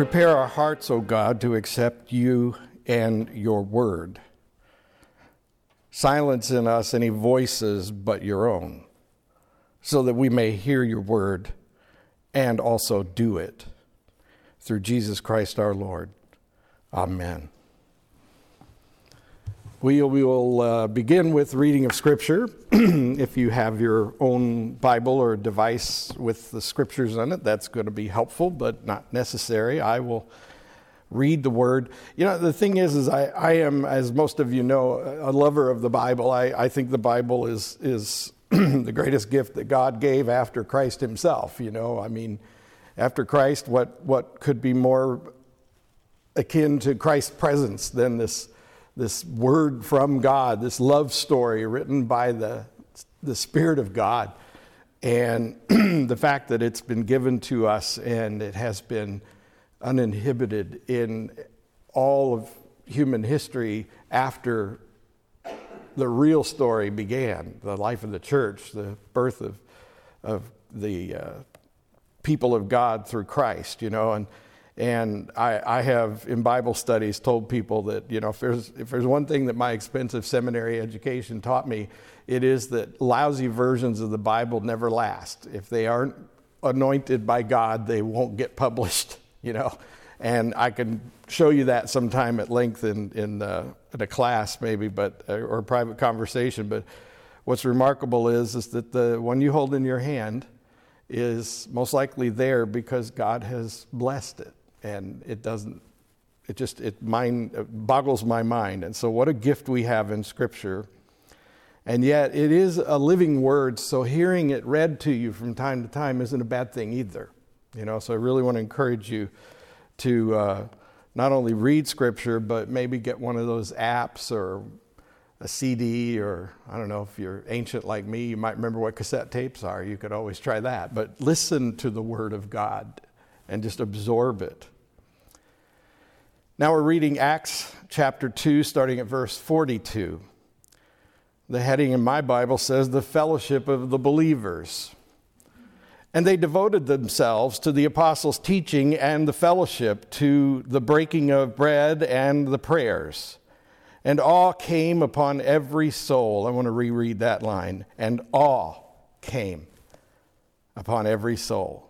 Prepare our hearts, O God, to accept you and your word. Silence in us any voices but your own, so that we may hear your word and also do it. Through Jesus Christ our Lord. Amen. We will uh, begin with reading of Scripture. if you have your own Bible or device with the Scriptures on it, that's going to be helpful, but not necessary. I will read the Word. You know, the thing is, is I, I am, as most of you know, a lover of the Bible. I, I think the Bible is is the greatest gift that God gave after Christ Himself. You know, I mean, after Christ, what what could be more akin to Christ's presence than this? This word from God, this love story written by the, the Spirit of God. And the fact that it's been given to us and it has been uninhibited in all of human history after the real story began the life of the church, the birth of, of the uh, people of God through Christ, you know. And and I, I, have, in Bible studies, told people that, you know, if there's, if there's one thing that my expensive seminary education taught me, it is that lousy versions of the Bible never last. If they aren't anointed by God, they won't get published, you know. And I can show you that sometime at length in, in, uh, in a class, maybe, but, uh, or a private conversation. But what's remarkable is, is that the one you hold in your hand is most likely there because God has blessed it and it doesn't it just it mind it boggles my mind. And so what a gift we have in scripture. And yet it is a living word so hearing it read to you from time to time isn't a bad thing either. You know so i really want to encourage you to uh, not only read scripture but maybe get one of those apps or a cd or i don't know if you're ancient like me you might remember what cassette tapes are. You could always try that. But listen to the word of god and just absorb it. Now we're reading Acts chapter 2, starting at verse 42. The heading in my Bible says, The Fellowship of the Believers. And they devoted themselves to the apostles' teaching and the fellowship, to the breaking of bread and the prayers. And awe came upon every soul. I want to reread that line. And awe came upon every soul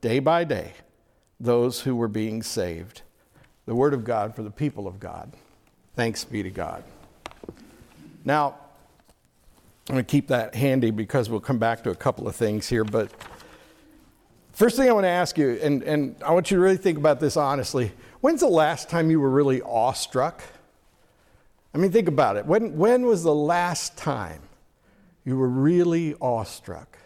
day by day those who were being saved. The word of God for the people of God. Thanks be to God. Now, I'm going to keep that handy because we'll come back to a couple of things here. But first thing I want to ask you, and, and I want you to really think about this honestly when's the last time you were really awestruck? I mean, think about it. When, when was the last time you were really awestruck?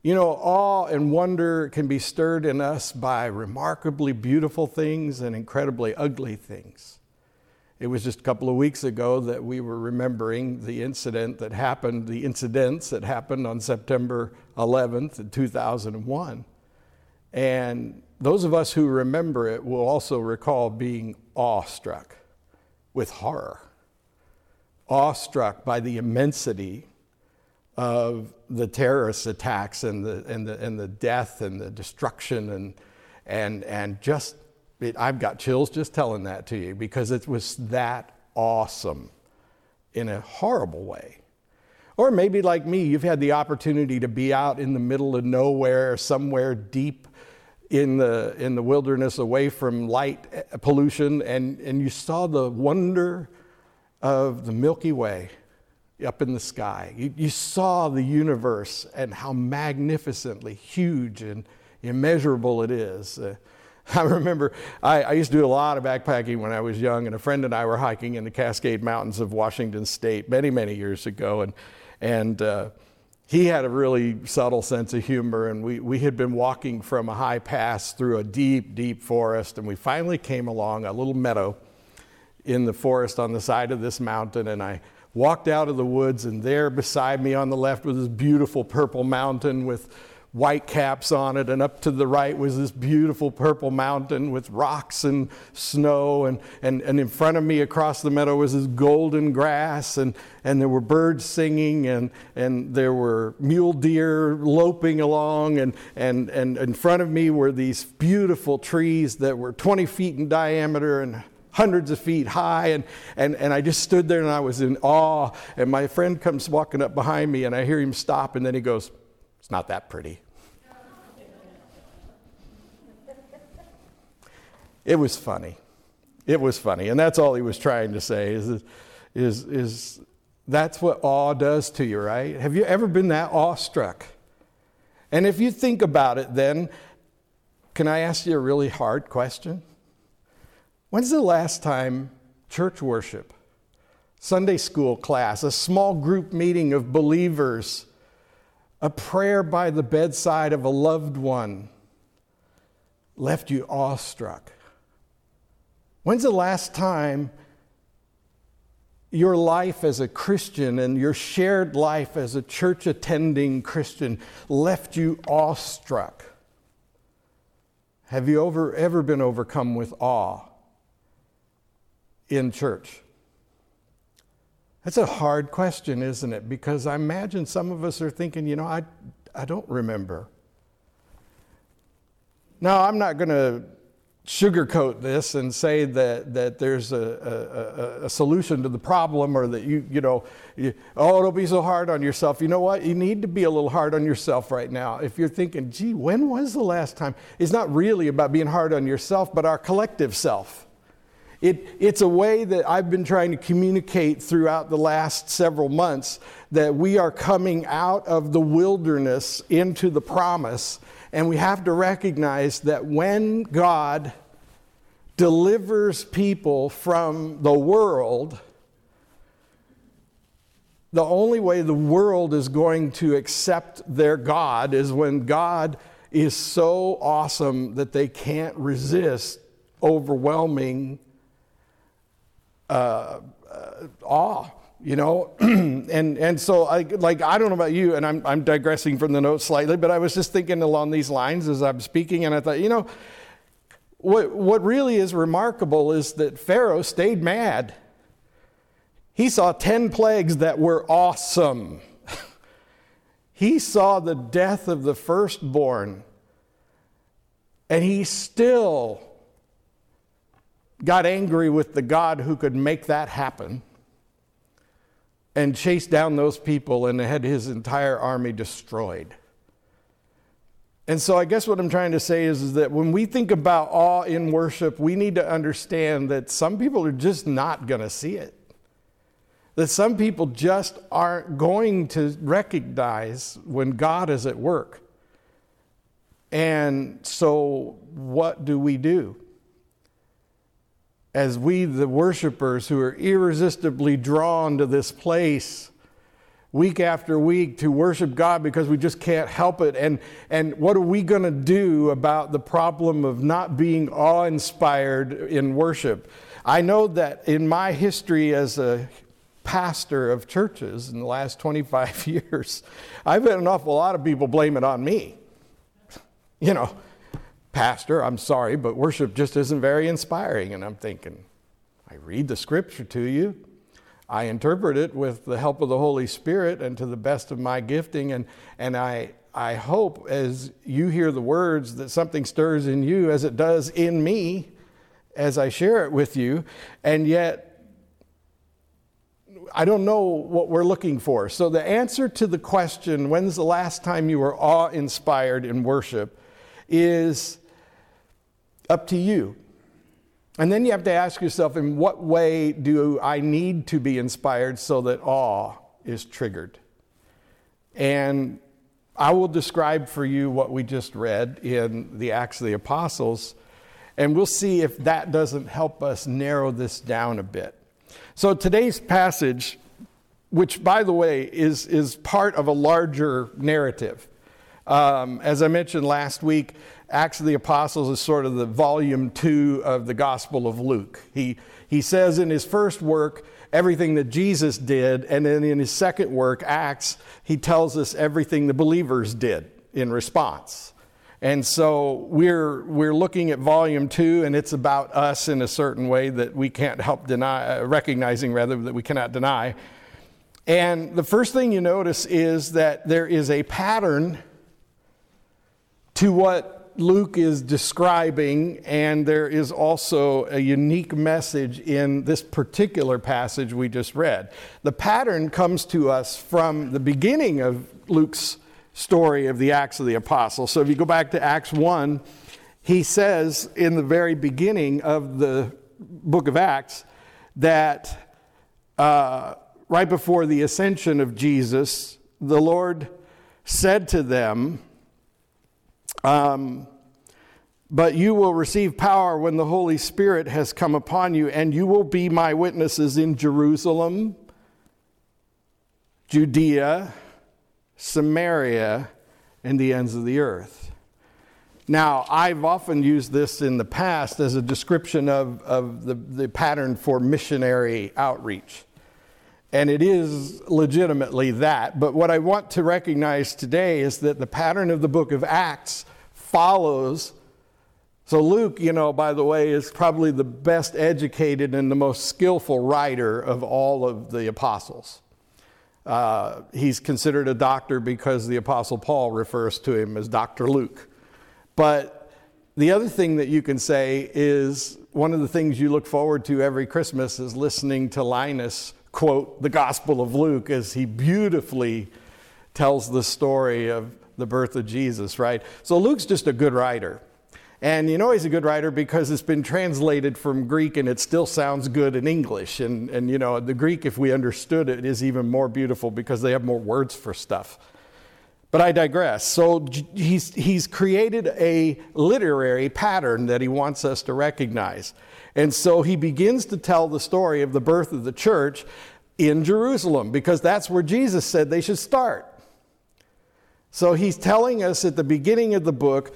You know, awe and wonder can be stirred in us by remarkably beautiful things and incredibly ugly things. It was just a couple of weeks ago that we were remembering the incident that happened, the incidents that happened on September 11th, 2001. And those of us who remember it will also recall being awestruck with horror, awestruck by the immensity of the terrorist attacks and the, and the, and the death and the destruction and, and, and just, it, I've got chills just telling that to you because it was that awesome in a horrible way. Or maybe like me, you've had the opportunity to be out in the middle of nowhere, somewhere deep in the, in the wilderness away from light eh, pollution, and, and you saw the wonder of the Milky Way up in the sky. You, you, saw the universe and how magnificently huge and immeasurable it is. Uh, I remember I, I, used to do a lot of backpacking when I was young, and a friend and I were hiking in the Cascade Mountains of Washington State many, many years ago. And, and uh, he had a really subtle sense of humor, and we, we had been walking from a high pass through a deep, deep forest, and we finally came along a little meadow in the forest on the side of this mountain, and I walked out of the woods, and there beside me on the left was this beautiful purple mountain with white caps on it, and up to the right was this beautiful purple mountain with rocks and snow, and, and, and in front of me across the meadow was this golden grass, and, and there were birds singing, and, and there were mule deer loping along, and, and, and in front of me were these beautiful trees that were 20 feet in diameter and hundreds of feet high. And, and, and I just stood there and I was in awe. And my friend comes walking up behind me and I hear him stop and then he goes, it's not that pretty. It was funny. It was funny. And that's all he was trying to say is, is, is that's what awe does to you, right? Have you ever been that awestruck? And if you think about it, then, can I ask you a really hard question? When's the last time church worship, Sunday school class, a small group meeting of believers, a prayer by the bedside of a loved one left you awestruck? When's the last time your life as a Christian and your shared life as a church attending Christian left you awestruck? Have you ever, ever been overcome with awe in church? That's a hard question, isn't it? Because I imagine some of us are thinking, you know, I, I don't remember. Now, I'm not going to sugarcoat this and say that, that there's a, a, a, solution to the problem or that you, you know, you, oh, don't be so hard on yourself. You know what? You need to be a little hard on yourself right now. If you're thinking, gee, when was the last time? It's not really about being hard on yourself, but our collective self. It, it's a way that I've been trying to communicate throughout the last several months that we are coming out of the wilderness into the promise. And we have to recognize that when God delivers people from the world, the only way the world is going to accept their God is when God is so awesome that they can't resist overwhelming uh, uh, awe you know? And and so i like i don't know about you and I'm, I'm digressing from the notes slightly but i was just thinking along these lines as i'm speaking and i thought you know what what really is remarkable is that pharaoh stayed mad. He saw 10 plagues that were awesome. He saw the death of the firstborn and he still got angry with the God who could make that happen and chased down those people and had his entire army destroyed. And so, I guess what I'm trying to say is, is, that when we think about awe in worship, we need to understand that some people are just not going to see it. That some people just aren't going to recognize when God is at work. And so, what do we do? As we, the worshipers who are irresistibly drawn to this place week after week to worship God because we just can't help it. And, and what are we going to do about the problem of not being awe inspired in worship? I know that in my history as a pastor of churches in the last 25 years, I've had an awful lot of people blame it on me. You know, Pastor, I'm sorry, but worship just isn't very inspiring. And I'm thinking, I read the scripture to you. I interpret it with the help of the Holy Spirit and to the best of my gifting. And, and I, I hope as you hear the words that something stirs in you as it does in me as I share it with you. And yet, I don't know what we're looking for. So, the answer to the question, when's the last time you were awe inspired in worship, is up to you. And then you have to ask yourself in what way do I need to be inspired so that awe is triggered? And I will describe for you what we just read in the Acts of the Apostles, and we'll see if that doesn't help us narrow this down a bit. So today's passage which, by the way, is, is part of a larger narrative. Um, as I mentioned last week, Acts of the Apostles is sort of the volume two of the Gospel of Luke. He, he says in his first work everything that Jesus did, and then in his second work, Acts, he tells us everything the believers did in response. And so we're, we're looking at volume two, and it's about us in a certain way that we can't help deny, uh, recognizing rather, that we cannot deny. And the first thing you notice is that there is a pattern to what Luke is describing, and there is also a unique message in this particular passage we just read. The pattern comes to us from the beginning of Luke's story of the Acts of the Apostles. So if you go back to Acts 1, he says in the very beginning of the book of Acts that uh, right before the ascension of Jesus, the Lord said to them, um, but you will receive power when the Holy Spirit has come upon you, and you will be my witnesses in Jerusalem, Judea, Samaria, and the ends of the earth. Now, I've often used this in the past as a description of, of the, the pattern for missionary outreach. And it is legitimately that. But what I want to recognize today is that the pattern of the book of Acts follows. So, Luke, you know, by the way, is probably the best educated and the most skillful writer of all of the apostles. Uh, he's considered a doctor because the apostle Paul refers to him as Dr. Luke. But the other thing that you can say is one of the things you look forward to every Christmas is listening to Linus quote the Gospel of Luke as he beautifully tells the story of the birth of Jesus, right? So Luke's just a good writer. And you know he's a good writer because it's been translated from Greek and it still sounds good in English. And, and you know, the Greek, if we understood it, is even more beautiful because they have more words for stuff. But I digress. So he's, he's created a literary pattern that he wants us to recognize. And so he begins to tell the story of the birth of the church in Jerusalem because that's where Jesus said they should start. So he's telling us at the beginning of the book,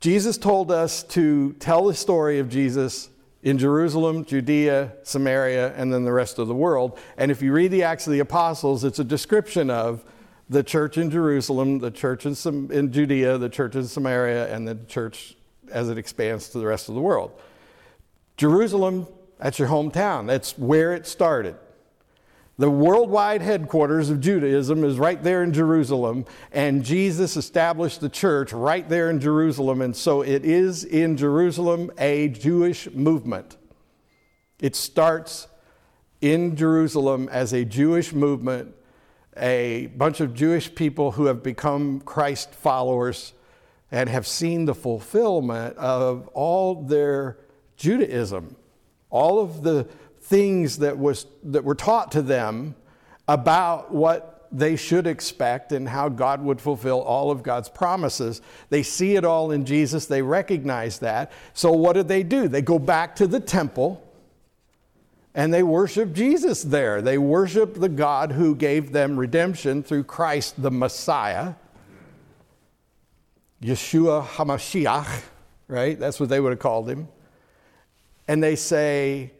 Jesus told us to tell the story of Jesus in Jerusalem, Judea, Samaria, and then the rest of the world. And if you read the Acts of the Apostles, it's a description of the church in Jerusalem, the church in, Judea, the church in Samaria, and the church as it expands to the rest of the world. Jerusalem, that's your hometown. That's where it started. The worldwide headquarters of Judaism is right there in Jerusalem, and Jesus established the church right there in Jerusalem, and so it is in Jerusalem a Jewish movement. It starts in Jerusalem as a Jewish movement, a bunch of Jewish people who have become Christ followers and have seen the fulfillment of all their Judaism, all of the things that, was, that were taught to them about what they should expect and how God would fulfill all of God's promises. They see it all in Jesus, they recognize that. So, what did they do? They go back to the temple and they worship Jesus there. They worship the God who gave them redemption through Christ the Messiah, Yeshua HaMashiach, right? That's what they would have called him. And they say,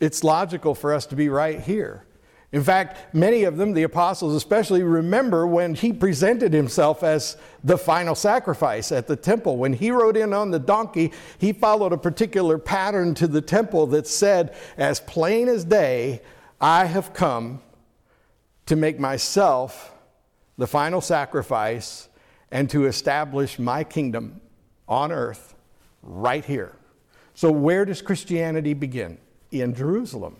it's logical for us to be right here. In fact, many of them, the apostles especially, remember when he presented himself as the final sacrifice at the temple. When he rode in on the donkey, he followed a particular pattern to the temple that said, as plain as day, I have come to make myself the final sacrifice and to establish my kingdom on earth right here. So, where does Christianity begin? in Jerusalem.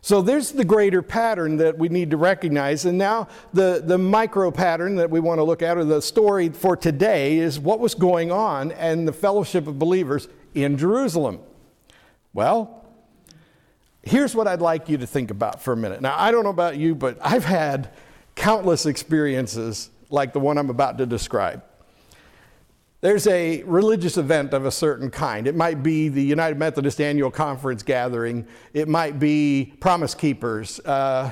So there's the greater pattern that we need to recognize. And now the, the micro pattern that we want to look at, or the story for today, is what was going on and the fellowship of believers in Jerusalem. Well, here's what I'd like you to think about for a minute. Now, I don't know about you, but I've had countless experiences like the one I'm about to describe. There's a religious event of a certain kind. It might be the United Methodist Annual Conference gathering. It might be Promise Keepers. Uh,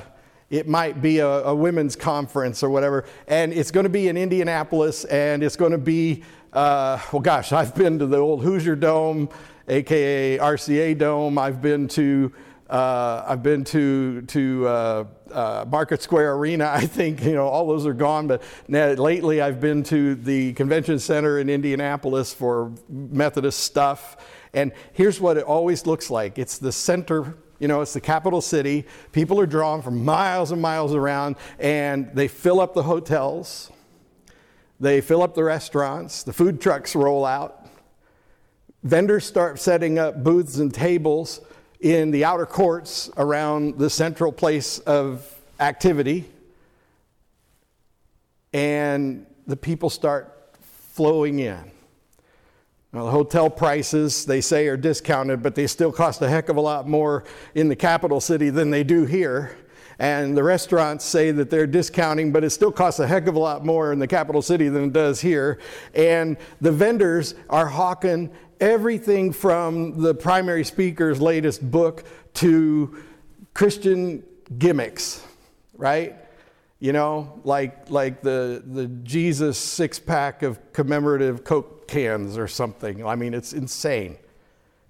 It might be a, a women's conference or whatever, and it's going to be in Indianapolis, and it's going to be, uh, well, gosh, I've been to the old Hoosier Dome, aka RCA Dome. I've been to uh, I've been to to uh, uh, Market Square Arena. I think you know all those are gone, but now, lately I've been to the convention center in Indianapolis for Methodist stuff. And here's what it always looks like: it's the center. You know, it's the capital city. People are drawn from miles and miles around, and they fill up the hotels. They fill up the restaurants. The food trucks roll out. Vendors start setting up booths and tables in the outer courts around the central place of activity, and the people start flowing in. Now, the hotel prices, they say, are discounted, but they still cost a heck of a lot more in the capital city than they do here. And the restaurants say that they're discounting, but it still costs a heck of a lot more in the capital city than it does here. And the vendors are hawking everything from the primary speaker's latest book to Christian gimmicks, right? You know, like, like the, the Jesus six pack of commemorative Coke cans or something. I mean, it's insane,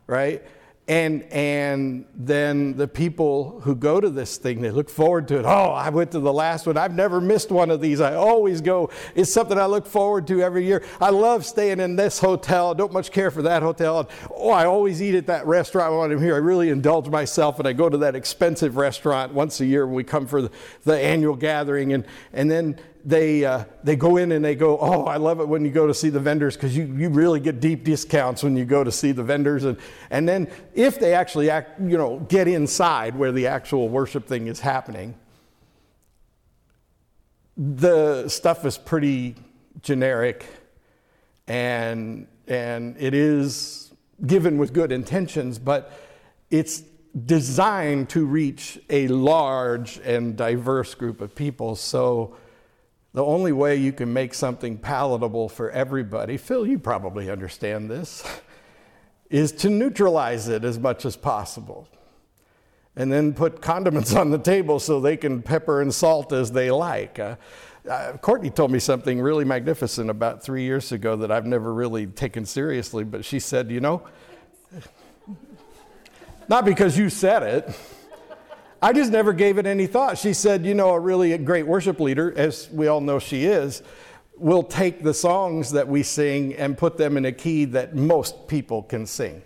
right? And, and then the people who go to this thing, they look forward to it. Oh, I went to the last one. I've never missed one of these. I always go. It's something I look forward to every year. I love staying in this hotel. I don't much care for that hotel. Oh, I always eat at that restaurant when I'm here. I really indulge myself and I go to that expensive restaurant once a year when we come for the, the annual gathering. And, and then they, uh, they go in and they go, Oh, I love it when you go to see the vendors because you, you really get deep discounts when you go to see the vendors. And, and then if they actually act, you know, get inside where the actual worship thing is happening, the stuff is pretty generic and, and it is given with good intentions, but it's designed to reach a large and diverse group of people. So the only way you can make something palatable for everybody, Phil, you probably understand this, is to neutralize it as much as possible. And then put condiments on the table so they can pepper and salt as they like. Uh, uh, Courtney told me something really magnificent about three years ago that I've never really taken seriously, but she said, You know, not because you said it, I just never gave it any thought. She said, You know, a really great worship leader, as we all know she is, will take the songs that we sing and put them in a key that most people can sing.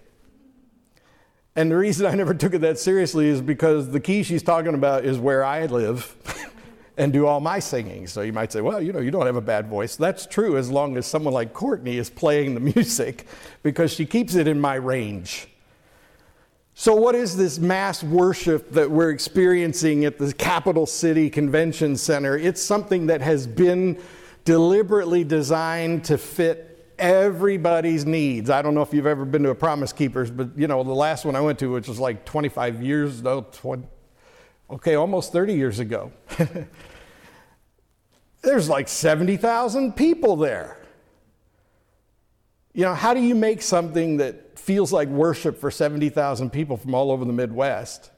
And the reason I never took it that seriously is because the key she's talking about is where I live and do all my singing. So you might say, well, you know, you don't have a bad voice. That's true as long as someone like Courtney is playing the music because she keeps it in my range. So, what is this mass worship that we're experiencing at the capital city convention center? It's something that has been deliberately designed to fit everybody's needs. I don't know if you've ever been to a Promise Keepers, but you know, the last one I went to, which was like 25 years, no, 20, okay, almost 30 years ago. There's like 70,000 people there. You know, how do you make something that feels like worship for 70,000 people from all over the Midwest?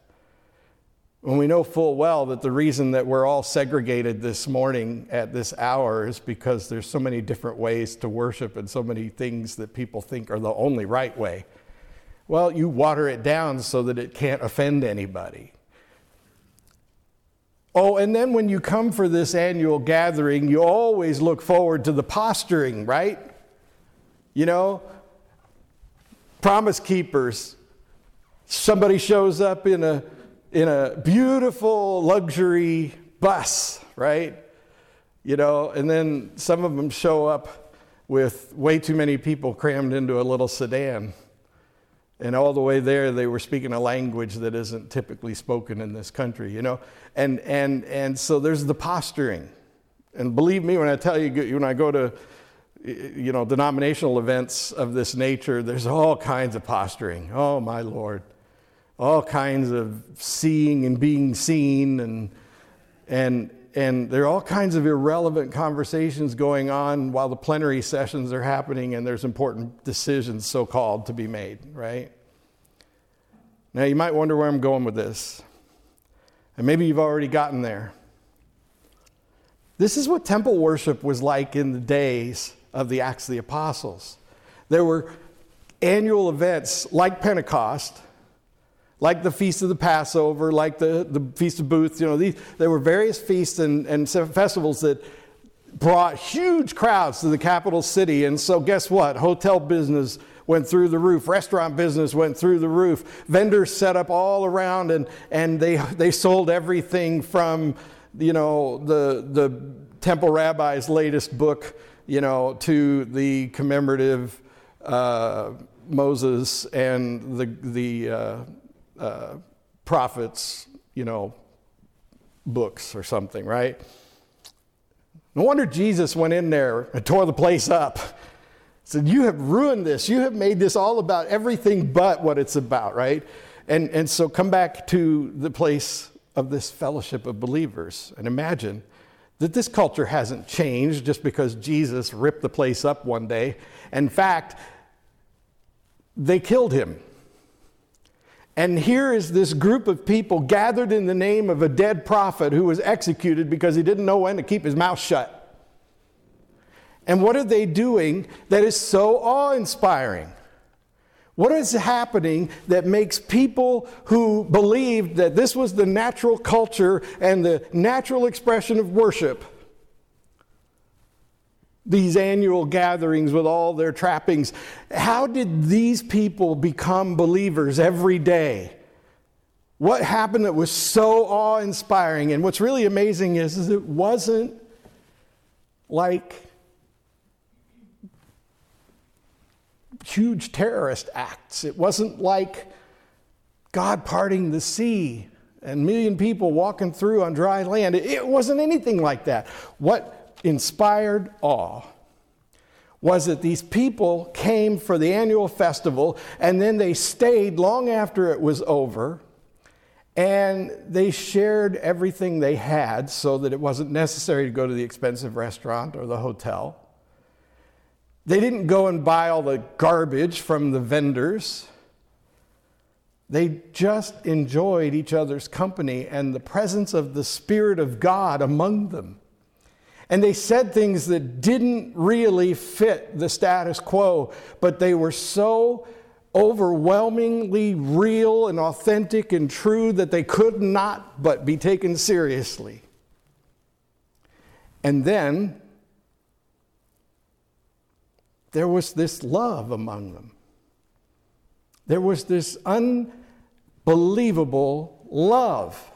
When we know full well that the reason that we're all segregated this morning at this hour is because there's so many different ways to worship and so many things that people think are the only right way. Well, you water it down so that it can't offend anybody. Oh, and then when you come for this annual gathering, you always look forward to the posturing, right? You know, promise keepers. Somebody shows up in a, in a beautiful luxury bus, right? You know, and then some of them show up with way too many people crammed into a little sedan. And all the way there, they were speaking a language that isn't typically spoken in this country, you know? And, and, and so there's the posturing. And believe me when I tell you, when I go to you know, denominational events of this nature, there's all kinds of posturing. Oh, my Lord. All kinds of seeing and being seen, and, and, and there are all kinds of irrelevant conversations going on while the plenary sessions are happening and there's important decisions, so called, to be made, right? Now, you might wonder where I'm going with this. And maybe you've already gotten there. This is what temple worship was like in the days of the Acts of the Apostles. There were annual events like Pentecost, like the Feast of the Passover, like the, the Feast of Booths. You know, these, there were various feasts and, and festivals that brought huge crowds to the capital city. And so, guess what? Hotel business went through the roof, restaurant business went through the roof, vendors set up all around, and, and they, they sold everything from you know, the, the temple rabbi's latest book, you know, to the commemorative uh, Moses and the, the uh, uh, prophets, you know, books or something, right? No wonder Jesus went in there and tore the place up. Said, You have ruined this. You have made this all about everything but what it's about, right? And, and so come back to the place of this fellowship of believers. And imagine that this culture hasn't changed just because Jesus ripped the place up one day. In fact, they killed him. And here is this group of people gathered in the name of a dead prophet who was executed because he didn't know when to keep his mouth shut. And what are they doing that is so awe inspiring? What is happening that makes people who believed that this was the natural culture and the natural expression of worship, these annual gatherings with all their trappings, how did these people become believers every day? What happened that was so awe inspiring? And what's really amazing is, is it wasn't like huge terrorist acts. It wasn't like God parting the sea and million people walking through on dry land. It wasn't anything like that. What inspired awe was that these people came for the annual festival and then they stayed long after it was over and they shared everything they had so that it wasn't necessary to go to the expensive restaurant or the hotel. They didn't go and buy all the garbage from the vendors. They just enjoyed each other's company and the presence of the Spirit of God among them. And they said things that didn't really fit the status quo, but they were so overwhelmingly real and authentic and true that they could not but be taken seriously. And then there was this love among them. There was this unbelievable love.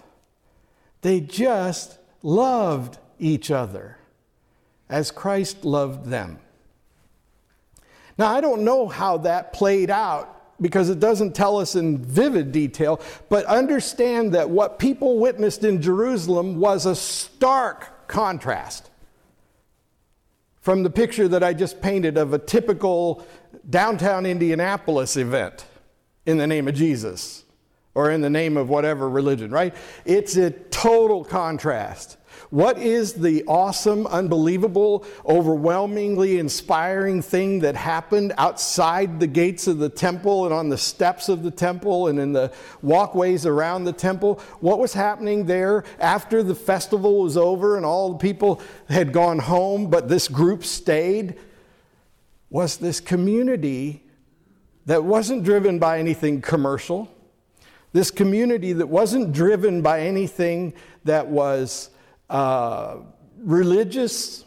They just loved each other as Christ loved them. Now, I don't know how that played out because it doesn't tell us in vivid detail, but understand that what people witnessed in Jerusalem was a stark contrast from the picture that I just painted of a typical downtown Indianapolis event in the name of Jesus or in the name of whatever religion, right? It's a total contrast. What is the awesome, unbelievable, overwhelmingly inspiring thing that happened outside the gates of the temple and on the steps of the temple and in the walkways around the temple? What was happening there after the festival was over and all the people had gone home, but this group stayed? Was this community that wasn't driven by anything commercial, this community that wasn't driven by anything that was uh, religious,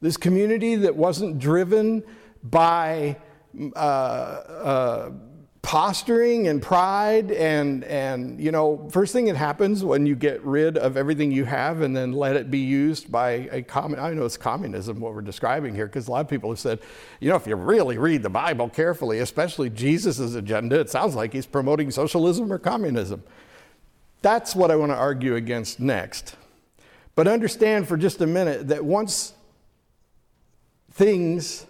this community that wasn't driven by uh, uh, posturing and pride and and you know first thing that happens when you get rid of everything you have and then let it be used by a common I know it's communism what we're describing here because a lot of people have said you know if you really read the Bible carefully especially Jesus's agenda it sounds like he's promoting socialism or communism. That's what I want to argue against next but understand for just a minute that once things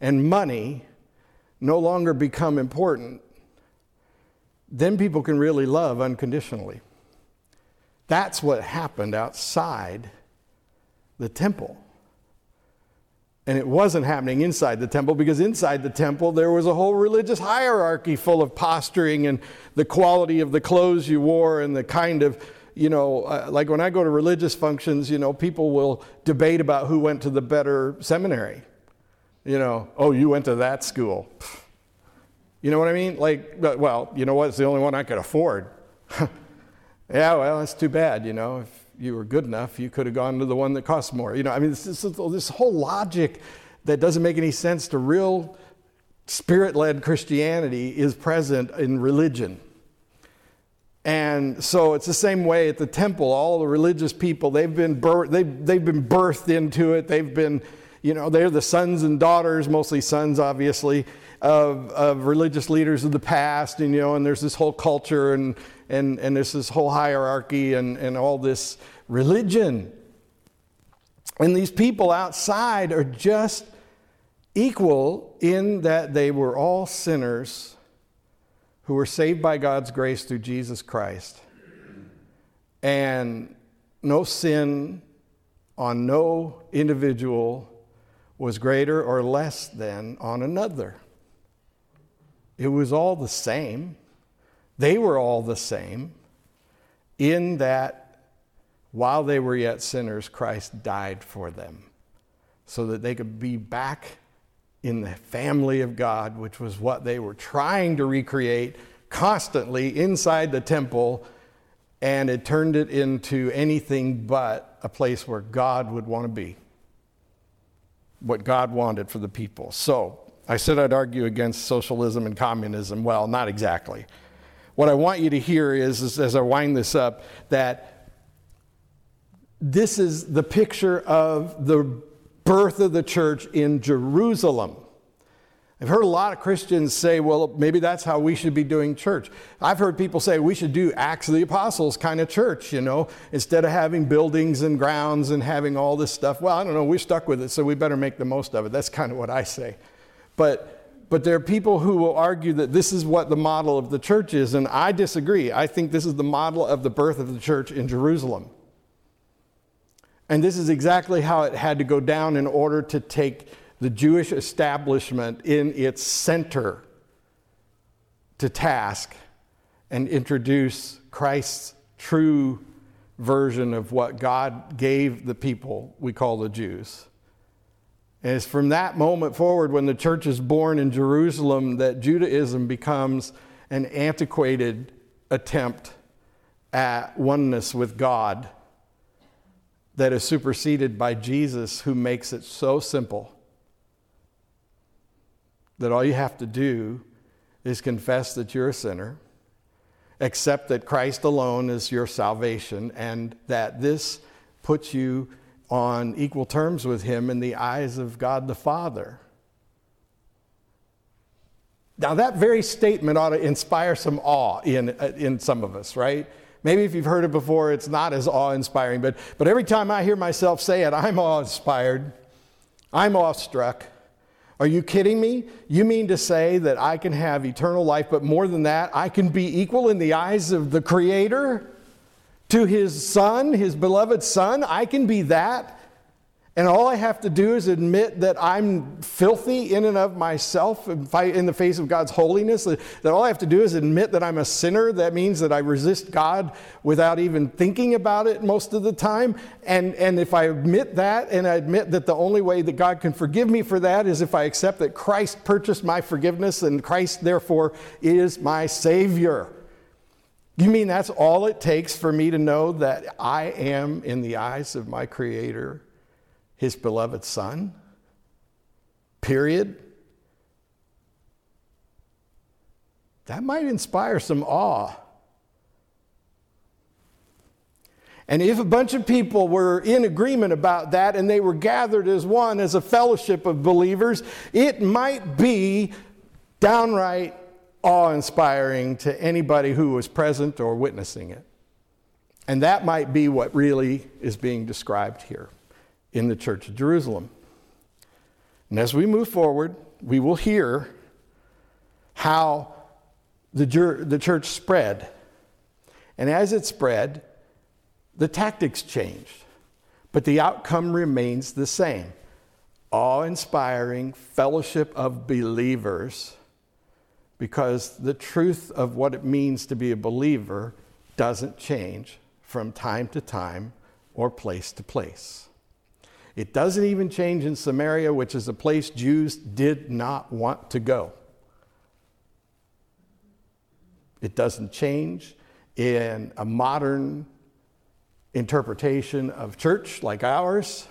and money no longer become important, then people can really love unconditionally. That's what happened outside the temple. And it wasn't happening inside the temple because inside the temple there was a whole religious hierarchy full of posturing and the quality of the clothes you wore and the kind of you know, uh, like when I go to religious functions, you know, people will debate about who went to the better seminary. You know, oh, you went to that school. You know what I mean? Like, well, you know what? It's the only one I could afford. yeah, well, that's too bad, you know. If you were good enough, you could have gone to the one that costs more. You know, I mean, this, this, this whole logic that doesn't make any sense to real spirit led Christianity is present in religion. And so it's the same way at the temple. All the religious people, they've been, they've, they've been birthed into it. They've been, you know, they're the sons and daughters, mostly sons, obviously, of, of religious leaders of the past. And, you know, and there's this whole culture and, and, and there's this whole hierarchy and, and all this religion. And these people outside are just equal in that they were all sinners who were saved by God's grace through Jesus Christ. And no sin on no individual was greater or less than on another. It was all the same. They were all the same in that while they were yet sinners, Christ died for them so that they could be back in the family of God, which was what they were trying to recreate constantly inside the temple, and it turned it into anything but a place where God would want to be. What God wanted for the people. So, I said I'd argue against socialism and communism. Well, not exactly. What I want you to hear is, is as I wind this up, that this is the picture of the birth of the church in Jerusalem. I've heard a lot of Christians say, well, maybe that's how we should be doing church. I've heard people say we should do Acts of the Apostles kind of church, you know, instead of having buildings and grounds and having all this stuff. Well, I don't know, we're stuck with it, so we better make the most of it. That's kind of what I say. But, but there are people who will argue that this is what the model of the church is, and I disagree. I think this is the model of the birth of the church in Jerusalem. And this is exactly how it had to go down in order to take the Jewish establishment in its center to task and introduce Christ's true version of what God gave the people we call the Jews. And it's from that moment forward, when the church is born in Jerusalem, that Judaism becomes an antiquated attempt at oneness with God that is superseded by Jesus, who makes it so simple that all you have to do is confess that you're a sinner, accept that Christ alone is your salvation, and that this puts you on equal terms with Him in the eyes of God the Father. Now, that very statement ought to inspire some awe in, uh, in some of us, right? Maybe if you've heard it before, it's not as awe inspiring, but, but every time I hear myself say it, I'm awe inspired. I'm awestruck. Are you kidding me? You mean to say that I can have eternal life, but more than that, I can be equal in the eyes of the Creator to His Son, His beloved Son? I can be that? And all I have to do is admit that I'm filthy in and of myself in the face of God's holiness. That all I have to do is admit that I'm a sinner. That means that I resist God without even thinking about it most of the time. And, and if I admit that and I admit that the only way that God can forgive me for that is if I accept that Christ purchased my forgiveness and Christ, therefore, is my Savior. You mean that's all it takes for me to know that I am, in the eyes of my Creator, his beloved Son? Period. That might inspire some awe. And if a bunch of people were in agreement about that and they were gathered as one, as a fellowship of believers, it might be downright awe inspiring to anybody who was present or witnessing it. And that might be what really is being described here in the church of Jerusalem. And as we move forward, we will hear how the, the church spread. And as it spread, the tactics changed, but the outcome remains the same awe inspiring fellowship of believers, because the truth of what it means to be a believer doesn't change from time to time or place to place. It doesn't even change in Samaria, which is a place Jews did not want to go. It doesn't change in a modern interpretation of church like ours.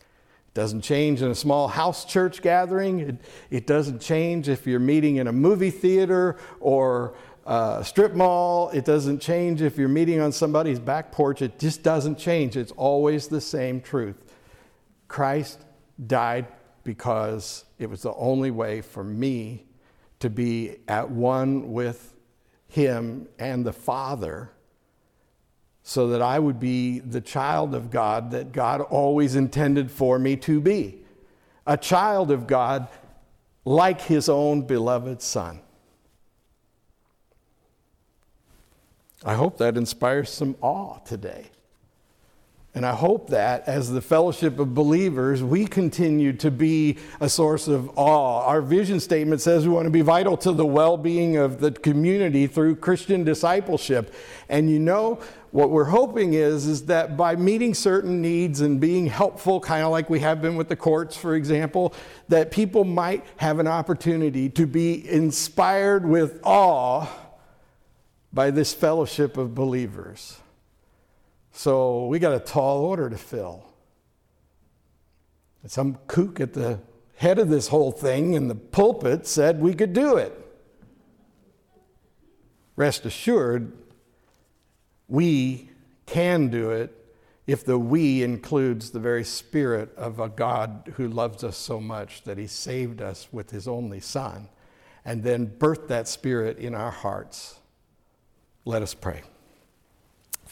It doesn't change in a small house church gathering. It, it doesn't change if you're meeting in a movie theater or a strip mall. It doesn't change if you're meeting on somebody's back porch. It just doesn't change. It's always the same truth. Christ died because it was the only way for me to be at one with him and the Father so that I would be the child of God that God always intended for me to be a child of God like his own beloved Son. I hope that inspires some awe today. And I hope that as the fellowship of believers, we continue to be a source of awe. Our vision statement says we want to be vital to the well being of the community through Christian discipleship. And you know, what we're hoping is, is that by meeting certain needs and being helpful, kind of like we have been with the courts, for example, that people might have an opportunity to be inspired with awe by this fellowship of believers. So we got a tall order to fill. Some kook at the head of this whole thing in the pulpit said we could do it. Rest assured, we can do it if the we includes the very spirit of a God who loves us so much that he saved us with his only Son and then birthed that spirit in our hearts. Let us pray.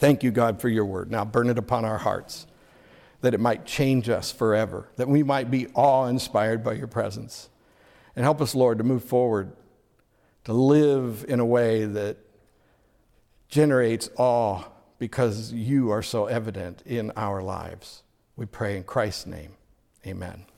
Thank you, God, for your word. Now burn it upon our hearts that it might change us forever, that we might be awe inspired by your presence. And help us, Lord, to move forward, to live in a way that generates awe because you are so evident in our lives. We pray in Christ's name. Amen.